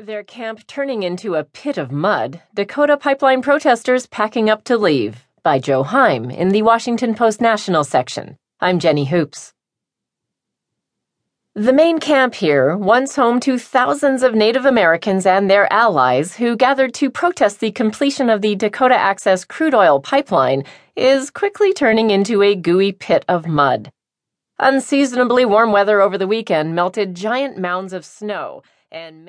Their camp turning into a pit of mud, Dakota pipeline protesters packing up to leave by Joe Heim in the Washington Post National section. I'm Jenny Hoops. The main camp here, once home to thousands of Native Americans and their allies who gathered to protest the completion of the Dakota Access crude oil pipeline, is quickly turning into a gooey pit of mud. Unseasonably warm weather over the weekend melted giant mounds of snow and